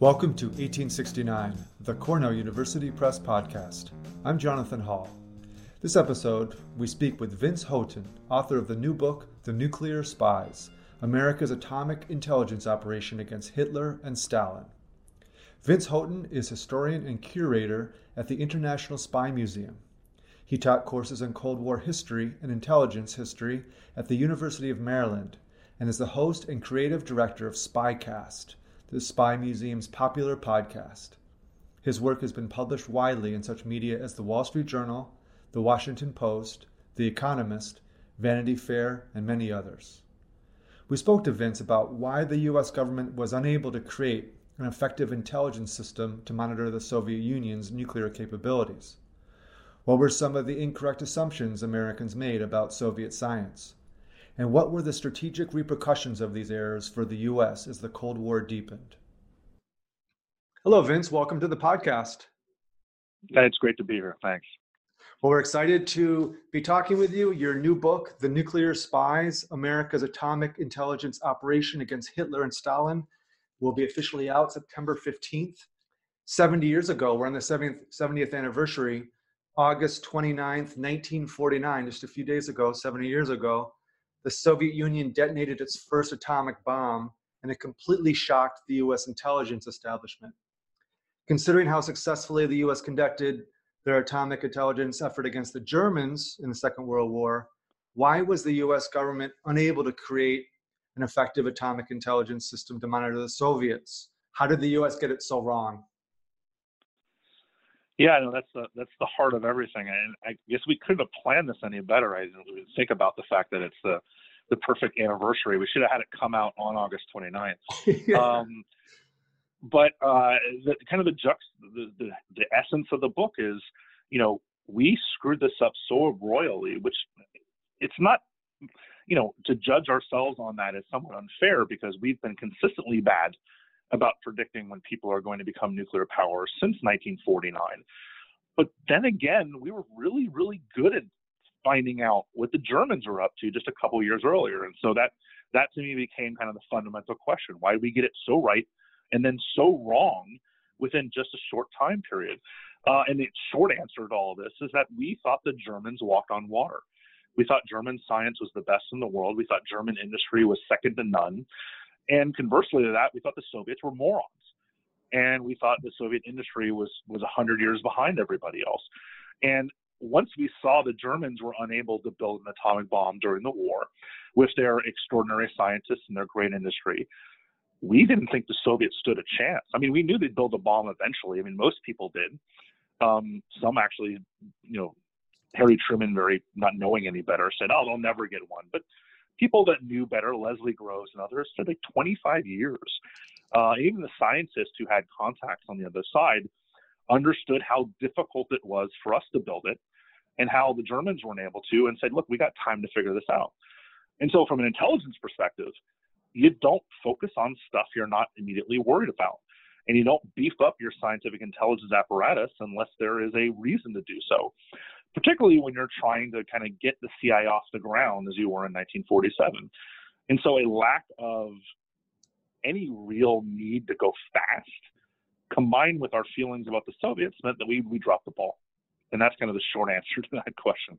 Welcome to 1869, the Cornell University Press Podcast. I'm Jonathan Hall. This episode, we speak with Vince Houghton, author of the new book, The Nuclear Spies America's Atomic Intelligence Operation Against Hitler and Stalin. Vince Houghton is historian and curator at the International Spy Museum. He taught courses in Cold War history and intelligence history at the University of Maryland and is the host and creative director of Spycast, the Spy Museum's popular podcast. His work has been published widely in such media as the Wall Street Journal, the Washington Post, The Economist, Vanity Fair, and many others. We spoke to Vince about why the U.S. government was unable to create an effective intelligence system to monitor the Soviet Union's nuclear capabilities. What were some of the incorrect assumptions Americans made about Soviet science? And what were the strategic repercussions of these errors for the U.S. as the Cold War deepened? Hello, Vince. Welcome to the podcast. It's great to be here. Thanks. Well, we're excited to be talking with you. Your new book, The Nuclear Spies America's Atomic Intelligence Operation Against Hitler and Stalin, will be officially out September 15th. 70 years ago, we're on the 70th, 70th anniversary, August 29th, 1949, just a few days ago, 70 years ago, the Soviet Union detonated its first atomic bomb, and it completely shocked the US intelligence establishment. Considering how successfully the US conducted their atomic intelligence effort against the Germans in the Second World War, why was the US government unable to create an effective atomic intelligence system to monitor the Soviets? How did the US get it so wrong? Yeah, no, that's the that's the heart of everything, and I guess we couldn't have planned this any better. I didn't think about the fact that it's the the perfect anniversary. We should have had it come out on August 29th. yeah. um, but uh, the, kind of the, jux, the, the the essence of the book is, you know, we screwed this up so royally, which it's not, you know, to judge ourselves on that is somewhat unfair because we've been consistently bad about predicting when people are going to become nuclear powers since 1949. But then again, we were really, really good at finding out what the Germans were up to just a couple years earlier. And so that that to me became kind of the fundamental question. Why did we get it so right and then so wrong within just a short time period? Uh, and the short answer to all of this is that we thought the Germans walked on water. We thought German science was the best in the world. We thought German industry was second to none. And conversely to that, we thought the Soviets were morons. And we thought the Soviet industry was was 100 years behind everybody else. And once we saw the Germans were unable to build an atomic bomb during the war with their extraordinary scientists and their great industry, we didn't think the Soviets stood a chance. I mean, we knew they'd build a bomb eventually. I mean, most people did. Um, some actually, you know, Harry Truman, very not knowing any better, said, "Oh, they'll never get one." But people that knew better, Leslie Groves and others, said like 25 years. Uh, even the scientists who had contacts on the other side understood how difficult it was for us to build it and how the Germans weren't able to and said, look, we got time to figure this out. And so, from an intelligence perspective, you don't focus on stuff you're not immediately worried about. And you don't beef up your scientific intelligence apparatus unless there is a reason to do so particularly when you're trying to kind of get the CIA off the ground as you were in 1947. And so a lack of any real need to go fast combined with our feelings about the Soviets meant that we, we dropped the ball. And that's kind of the short answer to that question.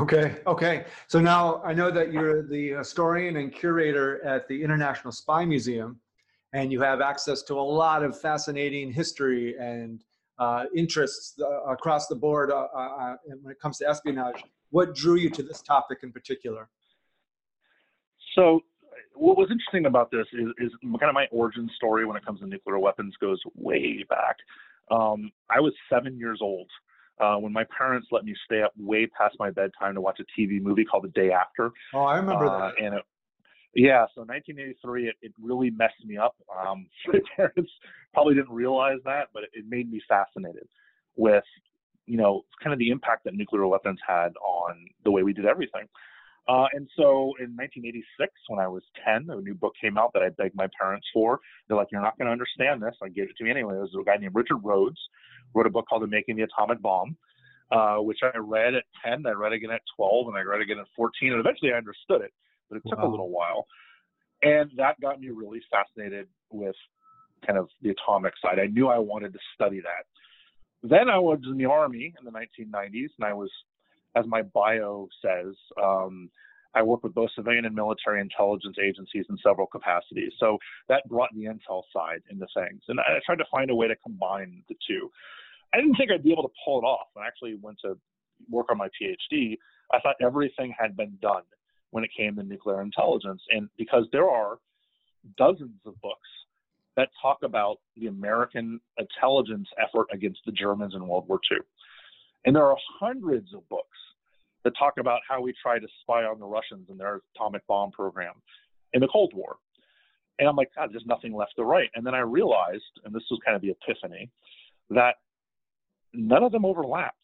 Okay, okay. So now I know that you're the historian and curator at the International Spy Museum, and you have access to a lot of fascinating history and interests uh, across the board uh, uh, uh, when it comes to espionage. What drew you to this topic in particular? So, what was interesting about this is, is kind of my origin story when it comes to nuclear weapons goes way back. Um, I was seven years old uh, when my parents let me stay up way past my bedtime to watch a TV movie called The Day After. Oh, I remember uh, that. And it, yeah, so 1983, it, it really messed me up. Um, my parents probably didn't realize that, but it, made me fascinated with, you know, kind of the impact that nuclear weapons had on the way we did everything. Uh, and so in 1986, when I was 10, a new book came out that I begged my parents for. They're like, "You're not going to understand this." I gave it to me anyway. It was a guy named Richard Rhodes, wrote a book called "The Making the Atomic Bomb." uh, which I read at 10, I read again at 12, and I read again at 14, and eventually I understood it, but it took wow. a little while. And that got me really fascinated with kind of the atomic side. I knew I wanted to study that. Then I was in the Army in the 1990s, and I was, as my bio says, um, I worked with both civilian and military intelligence agencies in several capacities. So that brought the intel side into things. And I tried to find a way to combine the two. I didn't think I'd be able to pull it off. When I actually went to work on my PhD, I thought everything had been done when it came to nuclear intelligence. And because there are dozens of books that talk about the American intelligence effort against the Germans in World War II. And there are hundreds of books that talk about how we tried to spy on the Russians and their atomic bomb program in the Cold War. And I'm like, God, there's nothing left to write. And then I realized, and this was kind of the epiphany, that none of them overlapped.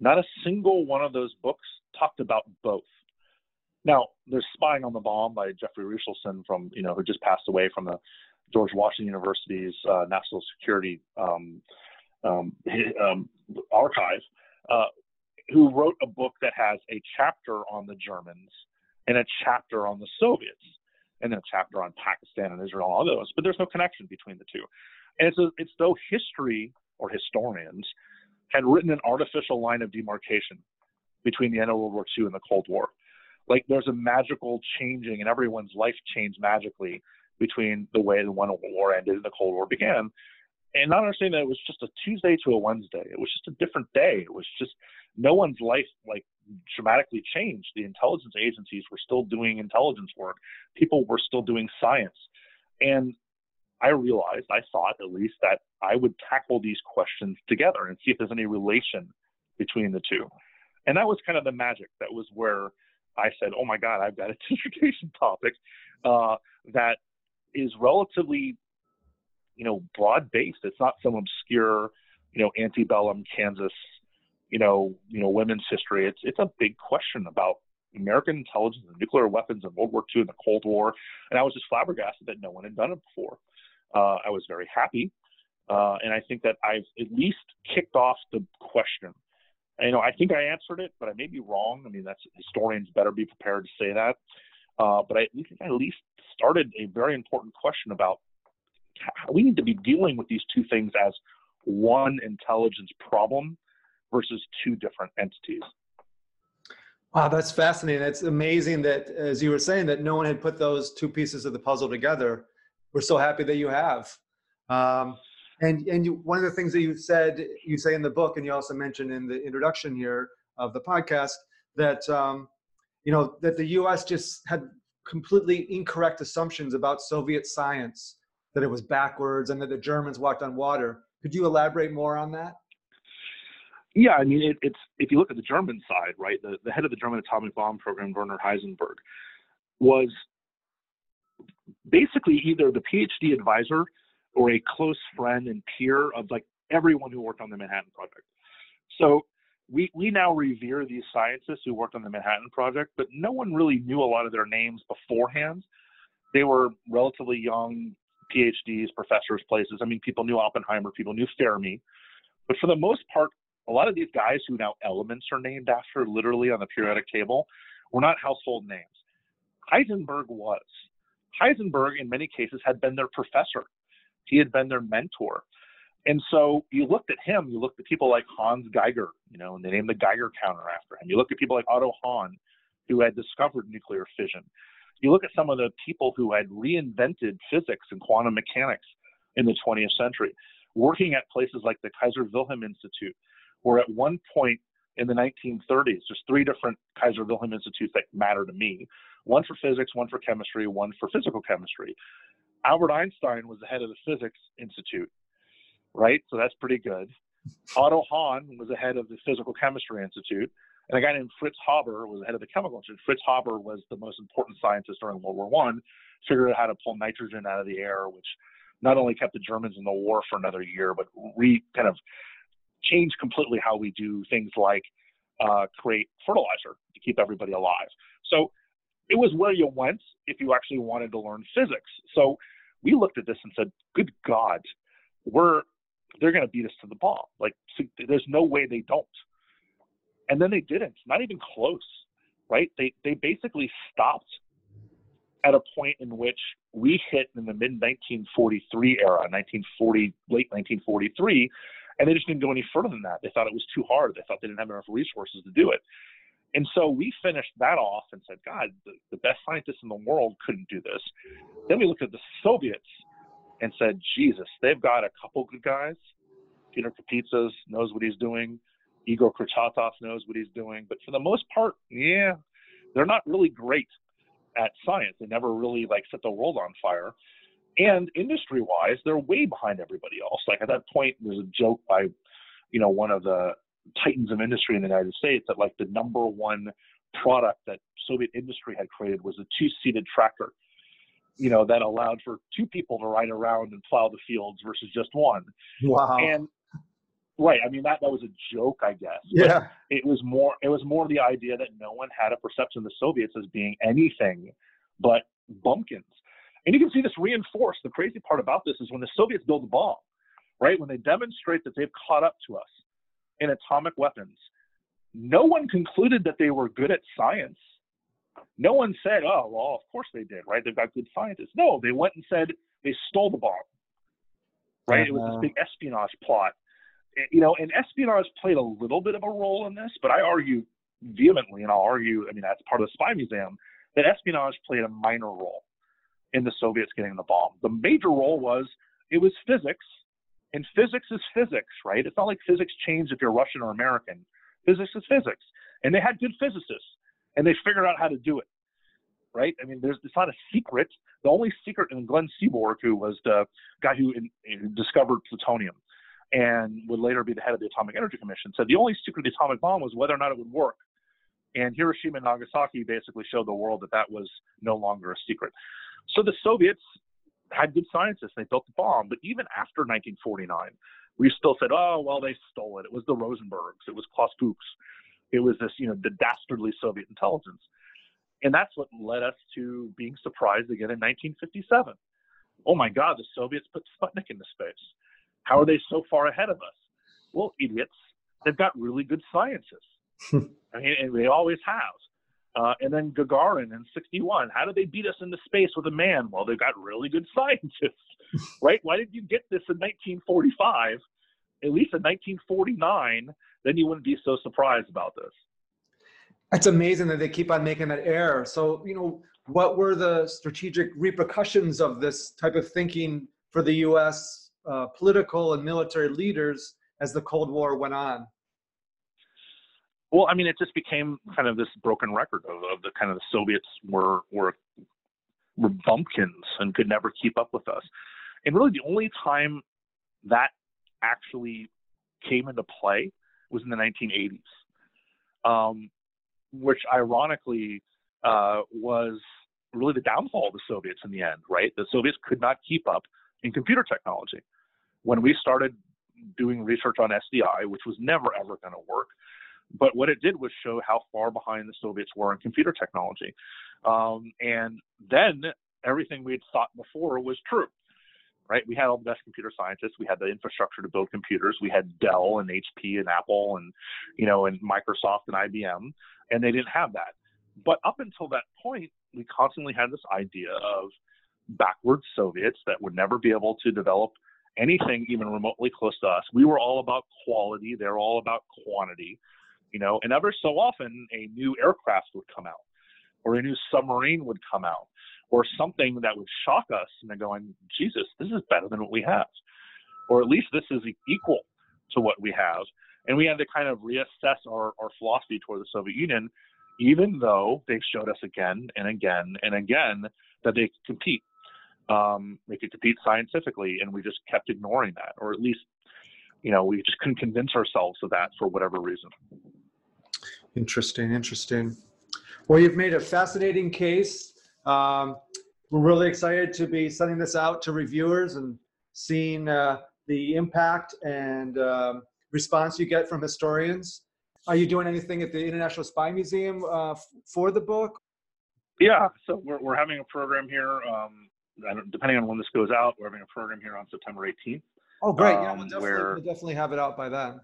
Not a single one of those books talked about both. Now, there's Spying on the Bomb by Jeffrey Richelson from, you know, who just passed away from the George Washington University's uh, National Security um, um, um, Archive, uh, who wrote a book that has a chapter on the Germans and a chapter on the Soviets, and then a chapter on Pakistan and Israel and all those. But there's no connection between the two. And it's, a, it's though history or historians had written an artificial line of demarcation between the end of World War II and the Cold War. Like there's a magical changing, and everyone's life changed magically between the way the one war ended and the Cold War began. And not understanding that it was just a Tuesday to a Wednesday. It was just a different day. It was just no one's life like dramatically changed. The intelligence agencies were still doing intelligence work. People were still doing science. And I realized, I thought at least, that I would tackle these questions together and see if there's any relation between the two. And that was kind of the magic. That was where I said, oh my God, I've got a dissertation topic uh, that is relatively, you know, broad based. It's not some obscure, you know, antebellum Kansas, you know, you know, women's history. It's it's a big question about American intelligence and nuclear weapons in World War II and the Cold War. And I was just flabbergasted that no one had done it before. Uh, I was very happy. Uh, and I think that I've at least kicked off the question. You know, I think I answered it, but I may be wrong. I mean, that's historians better be prepared to say that. Uh, but I think I at least started a very important question about how we need to be dealing with these two things as one intelligence problem versus two different entities. Wow, that's fascinating. It's amazing that, as you were saying, that no one had put those two pieces of the puzzle together. We're so happy that you have. Um, and and you, one of the things that you said, you say in the book, and you also mentioned in the introduction here of the podcast, that um, you know that the U.S. just had completely incorrect assumptions about Soviet science, that it was backwards, and that the Germans walked on water. Could you elaborate more on that? Yeah, I mean, it, it's if you look at the German side, right? The, the head of the German atomic bomb program, Werner Heisenberg, was basically either the PhD advisor or a close friend and peer of like everyone who worked on the Manhattan Project. So we, we now revere these scientists who worked on the Manhattan Project, but no one really knew a lot of their names beforehand. They were relatively young PhDs, professors, places. I mean, people knew Oppenheimer, people knew Fermi, but for the most part, a lot of these guys who now elements are named after, literally on the periodic table, were not household names. Heisenberg was. Heisenberg, in many cases, had been their professor. He had been their mentor. And so you looked at him, you looked at people like Hans Geiger, you know, and they named the Geiger counter after him. You look at people like Otto Hahn, who had discovered nuclear fission. You look at some of the people who had reinvented physics and quantum mechanics in the 20th century, working at places like the Kaiser Wilhelm Institute, where at one point in the 1930s, there's three different Kaiser Wilhelm Institutes that matter to me one for physics, one for chemistry, one for physical chemistry. Albert Einstein was the head of the Physics Institute right? So that's pretty good. Otto Hahn was the head of the Physical Chemistry Institute, and a guy named Fritz Haber was the head of the Chemical Institute. Fritz Haber was the most important scientist during World War One, figured out how to pull nitrogen out of the air, which not only kept the Germans in the war for another year, but re kind of changed completely how we do things like uh, create fertilizer to keep everybody alive. So it was where you went if you actually wanted to learn physics. So we looked at this and said, "Good God, we're they're going to beat us to the ball. Like, there's no way they don't. And then they didn't, not even close, right? They, they basically stopped at a point in which we hit in the mid 1943 era, 1940, late 1943, and they just didn't go any further than that. They thought it was too hard. They thought they didn't have enough resources to do it. And so we finished that off and said, God, the, the best scientists in the world couldn't do this. Then we looked at the Soviets and said, Jesus, they've got a couple good guys. Peter Kapitsas knows what he's doing. Igor Kurchatov knows what he's doing. But for the most part, yeah, they're not really great at science. They never really like set the world on fire. And industry wise, they're way behind everybody else. Like at that point, there's a joke by, you know, one of the titans of industry in the United States that like the number one product that Soviet industry had created was a two-seated tractor. You know, that allowed for two people to ride around and plow the fields versus just one. Wow. And right, I mean that that was a joke, I guess. Yeah. But it was more it was more the idea that no one had a perception of the Soviets as being anything but bumpkins. And you can see this reinforced. The crazy part about this is when the Soviets build a bomb, right? When they demonstrate that they've caught up to us in atomic weapons, no one concluded that they were good at science. No one said, oh, well, of course they did, right? They've got good scientists. No, they went and said they stole the bomb, right? Uh-huh. It was this uh-huh. big espionage plot. You know, and espionage played a little bit of a role in this, but I argue vehemently, and I'll argue, I mean, that's part of the spy museum, that espionage played a minor role in the Soviets getting the bomb. The major role was it was physics, and physics is physics, right? It's not like physics changed if you're Russian or American. Physics is physics, and they had good physicists, and they figured out how to do it, right? I mean, there's it's not a secret. The only secret in Glenn Seaborg, who was the guy who, in, in discovered plutonium and would later be the head of the Atomic Energy Commission, said the only secret of the atomic bomb was whether or not it would work. And Hiroshima and Nagasaki basically showed the world that that was no longer a secret. So the Soviets had good scientists. They built the bomb. But even after 1949, we still said, oh, well, they stole it. It was the Rosenbergs. It was Klaus Fuchs. It was this, you know, the dastardly Soviet intelligence. And that's what led us to being surprised again in 1957. Oh my God, the Soviets put Sputnik into space. How are they so far ahead of us? Well, idiots. They've got really good scientists. Hmm. I mean, and they always have. Uh, and then Gagarin in 61. How did they beat us into space with a man? Well, they've got really good scientists, right? Why did you get this in 1945? At least in 1949, then you wouldn't be so surprised about this. It's amazing that they keep on making that error. So, you know, what were the strategic repercussions of this type of thinking for the U.S. Uh, political and military leaders as the Cold War went on? Well, I mean, it just became kind of this broken record of, of the kind of the Soviets were were were bumpkins and could never keep up with us. And really, the only time that actually came into play was in the 1980s, um, which ironically uh, was really the downfall of the Soviets in the end. Right, the Soviets could not keep up in computer technology. When we started doing research on SDI, which was never ever going to work, but what it did was show how far behind the Soviets were in computer technology. Um, and then everything we had thought before was true, right? We had all the best computer scientists. We had the infrastructure to build computers. We had Dell and HP and Apple and, you know, and Microsoft and IBM, and they didn't have that. But up until that point, we constantly had this idea of backward Soviets that would never be able to develop anything even remotely close to us. We were all about quality. They're all about quantity you know, and ever so often a new aircraft would come out or a new submarine would come out or something that would shock us and then going, Jesus, this is better than what we have. Or at least this is equal to what we have. And we had to kind of reassess our, our philosophy toward the Soviet Union, even though they've showed us again and again and again that they could compete. Um, they could compete scientifically, and we just kept ignoring that, or at least, you know, we just couldn't convince ourselves of that for whatever reason. Interesting, interesting. Well, you've made a fascinating case. Um, we're really excited to be sending this out to reviewers and seeing uh, the impact and um, response you get from historians. Are you doing anything at the International Spy Museum uh, for the book? Yeah, so we're, we're having a program here. Um, depending on when this goes out, we're having a program here on September 18th. Oh, great! Um, yeah, we'll definitely, where, we'll definitely have it out by then.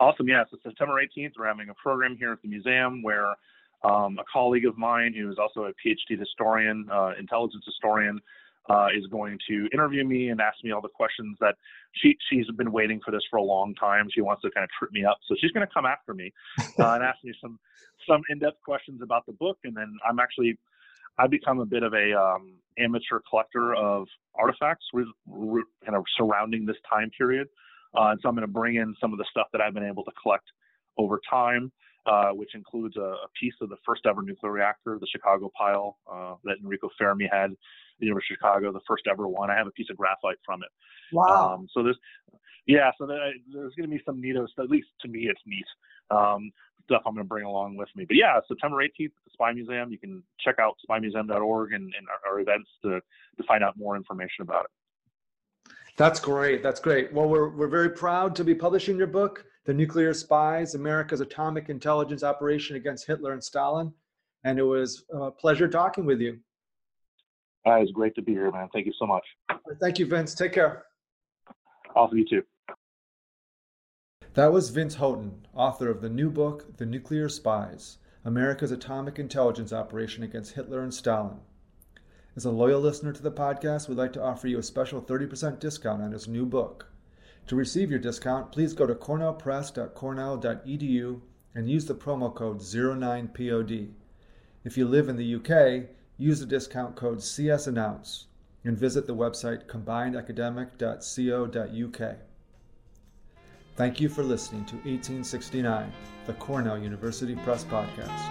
Awesome. Yeah. So September 18th, we're having a program here at the museum where um, a colleague of mine who is also a PhD historian, uh, intelligence historian, uh, is going to interview me and ask me all the questions that she she's been waiting for this for a long time. She wants to kind of trip me up, so she's going to come after me uh, and ask me some some in-depth questions about the book, and then I'm actually I've become a bit of a um, amateur collector of artifacts re- re- kind of surrounding this time period. Uh, and so I'm going to bring in some of the stuff that I've been able to collect over time, uh, which includes a, a, piece of the first ever nuclear reactor, the Chicago pile uh, that Enrico Fermi had, at the University of Chicago, the first ever one. I have a piece of graphite from it. Wow. Um, so there's, yeah, so there, there's going to be some neato, at least to me, it's neat. Um, stuff I'm going to bring along with me. But yeah, September 18th at the Spy Museum. You can check out spymuseum.org and, and our, our events to, to find out more information about it. That's great. That's great. Well, we're, we're very proud to be publishing your book, The Nuclear Spies America's Atomic Intelligence Operation Against Hitler and Stalin. And it was a pleasure talking with you. Uh, it's great to be here, man. Thank you so much. Thank you, Vince. Take care. Awesome. You too. That was Vince Houghton, author of the new book, The Nuclear Spies America's Atomic Intelligence Operation Against Hitler and Stalin. As a loyal listener to the podcast, we'd like to offer you a special 30% discount on his new book. To receive your discount, please go to cornellpress.cornell.edu and use the promo code 09POD. If you live in the UK, use the discount code CSAnnounce and visit the website combinedacademic.co.uk. Thank you for listening to 1869, the Cornell University Press Podcast.